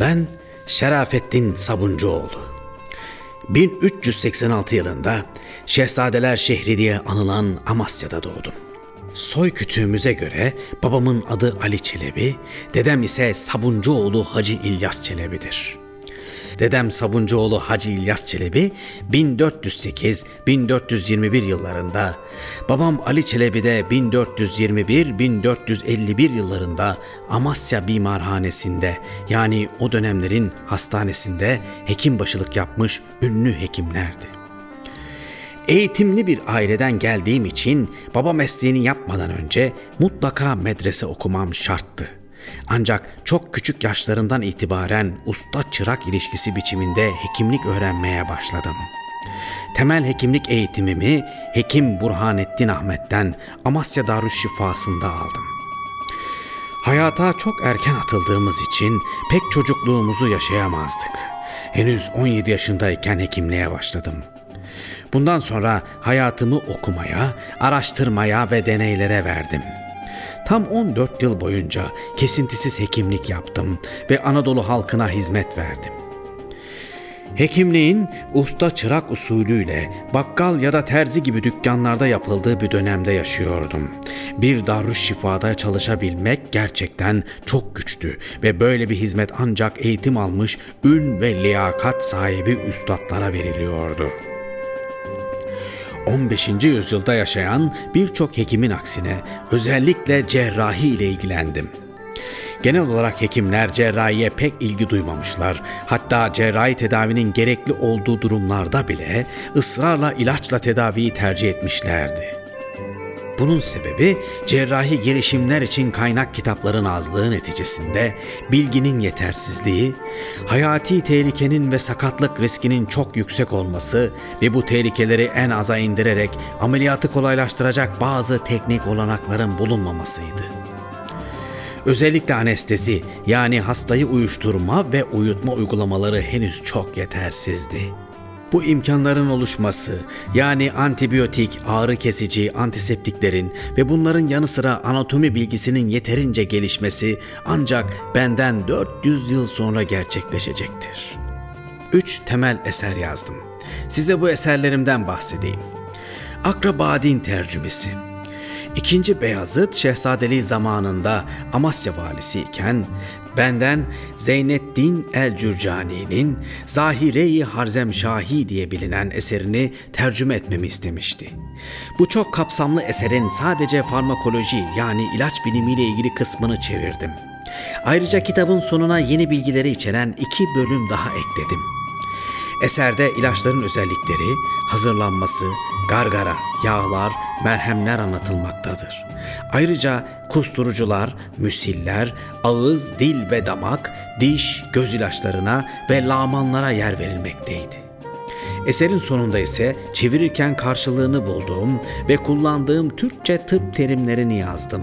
Ben Şerafettin Sabuncuoğlu. 1386 yılında Şehzadeler şehri diye anılan Amasya'da doğdum. Soy kütüğümüze göre babamın adı Ali Çelebi, dedem ise Sabuncuoğlu Hacı İlyas Çelebi'dir. Dedem Sabuncuoğlu Hacı İlyas Çelebi 1408-1421 yıllarında, babam Ali Çelebi de 1421-1451 yıllarında Amasya Bimarhanesi'nde yani o dönemlerin hastanesinde hekim başılık yapmış ünlü hekimlerdi. Eğitimli bir aileden geldiğim için baba mesleğini yapmadan önce mutlaka medrese okumam şarttı. Ancak çok küçük yaşlarımdan itibaren usta çırak ilişkisi biçiminde hekimlik öğrenmeye başladım. Temel hekimlik eğitimimi Hekim Burhanettin Ahmet'ten Amasya Darüşşifası'nda aldım. Hayata çok erken atıldığımız için pek çocukluğumuzu yaşayamazdık. Henüz 17 yaşındayken hekimliğe başladım. Bundan sonra hayatımı okumaya, araştırmaya ve deneylere verdim. Tam 14 yıl boyunca kesintisiz hekimlik yaptım ve Anadolu halkına hizmet verdim. Hekimliğin usta çırak usulüyle bakkal ya da terzi gibi dükkanlarda yapıldığı bir dönemde yaşıyordum. Bir darüşşifada çalışabilmek gerçekten çok güçtü ve böyle bir hizmet ancak eğitim almış ün ve liyakat sahibi üstadlara veriliyordu.'' 15. yüzyılda yaşayan birçok hekimin aksine özellikle cerrahi ile ilgilendim. Genel olarak hekimler cerrahiye pek ilgi duymamışlar. Hatta cerrahi tedavinin gerekli olduğu durumlarda bile ısrarla ilaçla tedaviyi tercih etmişlerdi. Bunun sebebi cerrahi girişimler için kaynak kitapların azlığı neticesinde bilginin yetersizliği, hayati tehlikenin ve sakatlık riskinin çok yüksek olması ve bu tehlikeleri en aza indirerek ameliyatı kolaylaştıracak bazı teknik olanakların bulunmamasıydı. Özellikle anestezi yani hastayı uyuşturma ve uyutma uygulamaları henüz çok yetersizdi. Bu imkanların oluşması yani antibiyotik, ağrı kesici, antiseptiklerin ve bunların yanı sıra anatomi bilgisinin yeterince gelişmesi ancak benden 400 yıl sonra gerçekleşecektir. Üç temel eser yazdım. Size bu eserlerimden bahsedeyim. Akrabadin tercümesi. İkinci Beyazıt Şehzadeliği zamanında Amasya valisi iken Benden Zeynettin el-Cürcani'nin Zahire-i Harzemşahi diye bilinen eserini tercüme etmemi istemişti. Bu çok kapsamlı eserin sadece farmakoloji yani ilaç bilimiyle ilgili kısmını çevirdim. Ayrıca kitabın sonuna yeni bilgileri içeren iki bölüm daha ekledim. Eserde ilaçların özellikleri, hazırlanması, gargara, yağlar, merhemler anlatılmaktadır. Ayrıca kusturucular, müsiller, ağız, dil ve damak, diş, göz ilaçlarına ve lamanlara yer verilmekteydi. Eserin sonunda ise çevirirken karşılığını bulduğum ve kullandığım Türkçe tıp terimlerini yazdım.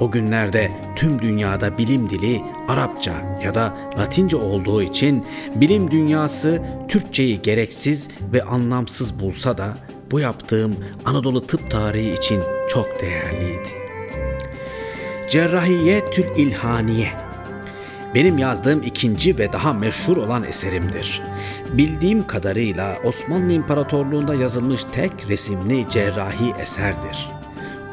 O günlerde tüm dünyada bilim dili Arapça ya da Latince olduğu için bilim dünyası Türkçeyi gereksiz ve anlamsız bulsa da bu yaptığım Anadolu tıp tarihi için çok değerliydi. Cerrahiye Tül İlhaniye benim yazdığım ikinci ve daha meşhur olan eserimdir. Bildiğim kadarıyla Osmanlı İmparatorluğu'nda yazılmış tek resimli cerrahi eserdir.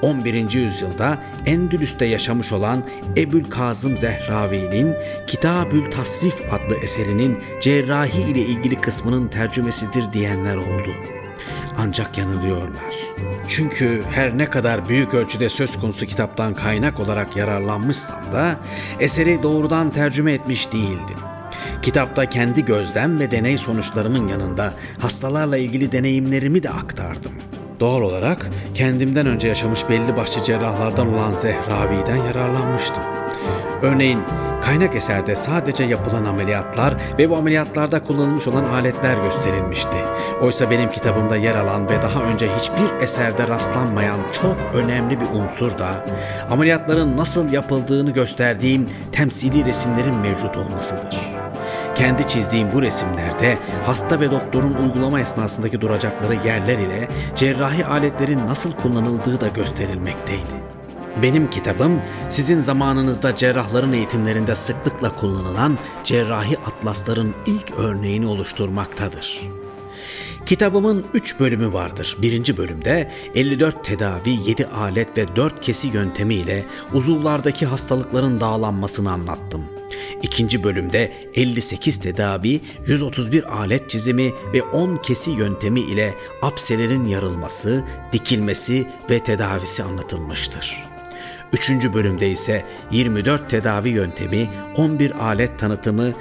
11. yüzyılda Endülüs'te yaşamış olan Ebül Kazım Zehravi'nin Kitabül Tasrif adlı eserinin cerrahi ile ilgili kısmının tercümesidir diyenler oldu.'' Ancak yanılıyorlar. Çünkü her ne kadar büyük ölçüde söz konusu kitaptan kaynak olarak yararlanmışsam da eseri doğrudan tercüme etmiş değildim. Kitapta kendi gözlem ve deney sonuçlarımın yanında hastalarla ilgili deneyimlerimi de aktardım. Doğal olarak kendimden önce yaşamış belli başlı cerrahlardan olan Zehravi'den yararlanmıştım. Örneğin kaynak eserde sadece yapılan ameliyatlar ve bu ameliyatlarda kullanılmış olan aletler gösterilmişti. Oysa benim kitabımda yer alan ve daha önce hiçbir eserde rastlanmayan çok önemli bir unsur da ameliyatların nasıl yapıldığını gösterdiğim temsili resimlerin mevcut olmasıdır. Kendi çizdiğim bu resimlerde hasta ve doktorun uygulama esnasındaki duracakları yerler ile cerrahi aletlerin nasıl kullanıldığı da gösterilmekteydi. Benim kitabım sizin zamanınızda cerrahların eğitimlerinde sıklıkla kullanılan cerrahi atlasların ilk örneğini oluşturmaktadır. Kitabımın 3 bölümü vardır. Birinci bölümde 54 tedavi, 7 alet ve 4 kesi yöntemi ile uzuvlardaki hastalıkların dağlanmasını anlattım. İkinci bölümde 58 tedavi, 131 alet çizimi ve 10 kesi yöntemi ile apselerin yarılması, dikilmesi ve tedavisi anlatılmıştır. Üçüncü bölümde ise 24 tedavi yöntemi, 11 alet tanıtımı,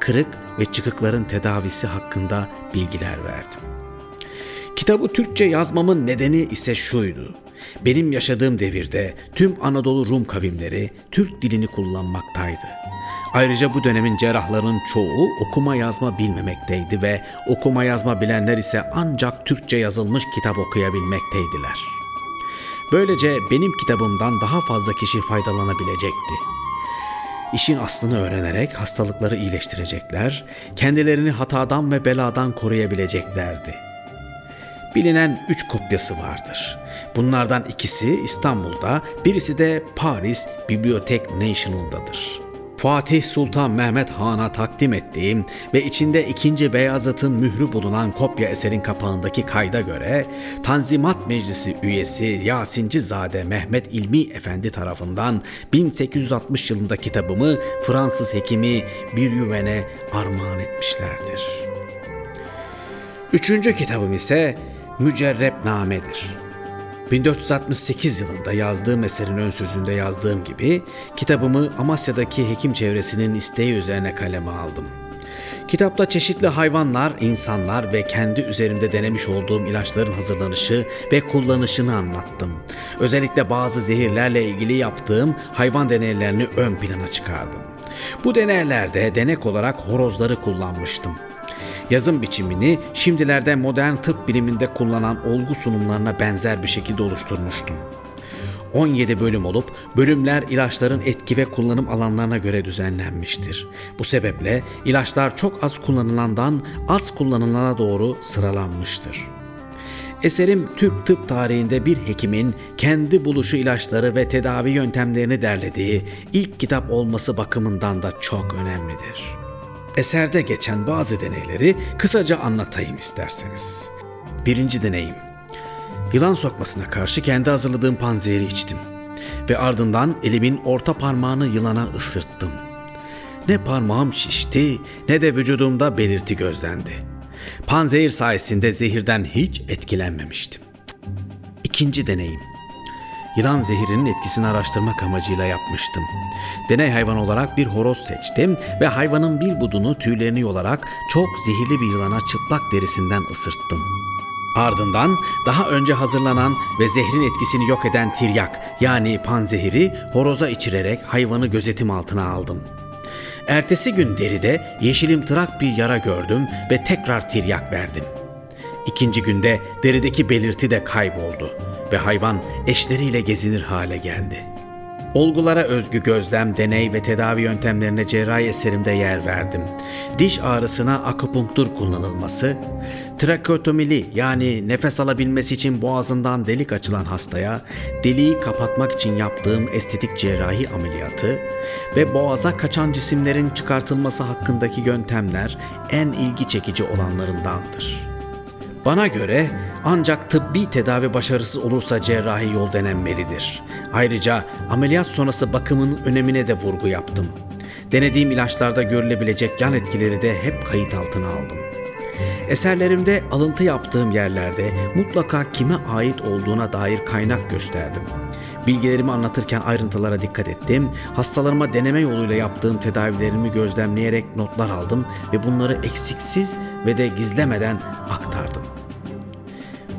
kırık ve çıkıkların tedavisi hakkında bilgiler verdim. Kitabı Türkçe yazmamın nedeni ise şuydu. Benim yaşadığım devirde tüm Anadolu Rum kavimleri Türk dilini kullanmaktaydı. Ayrıca bu dönemin cerrahlarının çoğu okuma yazma bilmemekteydi ve okuma yazma bilenler ise ancak Türkçe yazılmış kitap okuyabilmekteydiler. Böylece benim kitabımdan daha fazla kişi faydalanabilecekti. İşin aslını öğrenerek hastalıkları iyileştirecekler, kendilerini hatadan ve beladan koruyabileceklerdi. Bilinen üç kopyası vardır. Bunlardan ikisi İstanbul'da, birisi de Paris Bibliothèque National'dadır.'' Fatih Sultan Mehmet Han'a takdim ettiğim ve içinde 2. Beyazıt'ın mührü bulunan kopya eserin kapağındaki kayda göre Tanzimat Meclisi üyesi Yasincizade Mehmet İlmi Efendi tarafından 1860 yılında kitabımı Fransız hekimi bir yüvene armağan etmişlerdir. Üçüncü kitabım ise Mücerrebname'dir. 1468 yılında yazdığım eserin ön sözünde yazdığım gibi kitabımı Amasya'daki hekim çevresinin isteği üzerine kaleme aldım. Kitapta çeşitli hayvanlar, insanlar ve kendi üzerimde denemiş olduğum ilaçların hazırlanışı ve kullanışını anlattım. Özellikle bazı zehirlerle ilgili yaptığım hayvan deneylerini ön plana çıkardım. Bu deneylerde denek olarak horozları kullanmıştım. Yazım biçimini şimdilerde modern tıp biliminde kullanan olgu sunumlarına benzer bir şekilde oluşturmuştum. 17 bölüm olup bölümler ilaçların etki ve kullanım alanlarına göre düzenlenmiştir. Bu sebeple ilaçlar çok az kullanılandan az kullanılana doğru sıralanmıştır. Eserim Türk tıp tarihinde bir hekimin kendi buluşu ilaçları ve tedavi yöntemlerini derlediği ilk kitap olması bakımından da çok önemlidir. Eserde geçen bazı deneyleri kısaca anlatayım isterseniz. Birinci deneyim. Yılan sokmasına karşı kendi hazırladığım panzehiri içtim ve ardından elimin orta parmağını yılana ısırttım. Ne parmağım şişti ne de vücudumda belirti gözlendi. Panzehir sayesinde zehirden hiç etkilenmemiştim. İkinci deneyim yılan zehirinin etkisini araştırmak amacıyla yapmıştım. Deney hayvan olarak bir horoz seçtim ve hayvanın bir budunu tüylerini yolarak çok zehirli bir yılana çıplak derisinden ısırttım. Ardından daha önce hazırlanan ve zehrin etkisini yok eden tiryak yani panzehiri horoza içirerek hayvanı gözetim altına aldım. Ertesi gün deride yeşilimtırak bir yara gördüm ve tekrar tiryak verdim. İkinci günde derideki belirti de kayboldu ve hayvan eşleriyle gezinir hale geldi. Olgulara özgü gözlem, deney ve tedavi yöntemlerine cerrahi eserimde yer verdim. Diş ağrısına akupunktur kullanılması, trakeotomili yani nefes alabilmesi için boğazından delik açılan hastaya deliği kapatmak için yaptığım estetik cerrahi ameliyatı ve boğaza kaçan cisimlerin çıkartılması hakkındaki yöntemler en ilgi çekici olanlarındandır.'' Bana göre ancak tıbbi tedavi başarısız olursa cerrahi yol denenmelidir. Ayrıca ameliyat sonrası bakımın önemine de vurgu yaptım. Denediğim ilaçlarda görülebilecek yan etkileri de hep kayıt altına aldım. Eserlerimde alıntı yaptığım yerlerde mutlaka kime ait olduğuna dair kaynak gösterdim. Bilgilerimi anlatırken ayrıntılara dikkat ettim. Hastalarıma deneme yoluyla yaptığım tedavilerimi gözlemleyerek notlar aldım ve bunları eksiksiz ve de gizlemeden aktardım.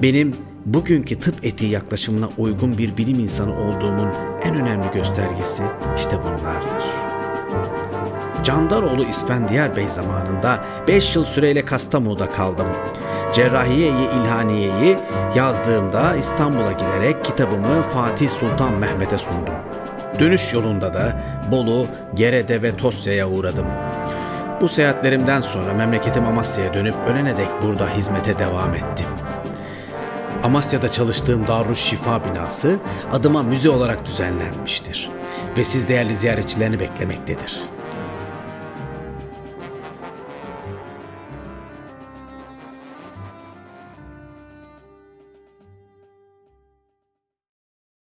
Benim bugünkü tıp etiği yaklaşımına uygun bir bilim insanı olduğumun en önemli göstergesi işte bunlardır. Candaroğlu İspendiyar Bey zamanında 5 yıl süreyle Kastamonu'da kaldım. Cerrahiye-i İlhaniye'yi yazdığımda İstanbul'a giderek kitabımı Fatih Sultan Mehmet'e sundum. Dönüş yolunda da Bolu, Gerede ve Tosya'ya uğradım. Bu seyahatlerimden sonra memleketim Amasya'ya dönüp ölene dek burada hizmete devam ettim. Amasya'da çalıştığım Darüşşifa binası adıma müze olarak düzenlenmiştir ve siz değerli ziyaretçilerini beklemektedir.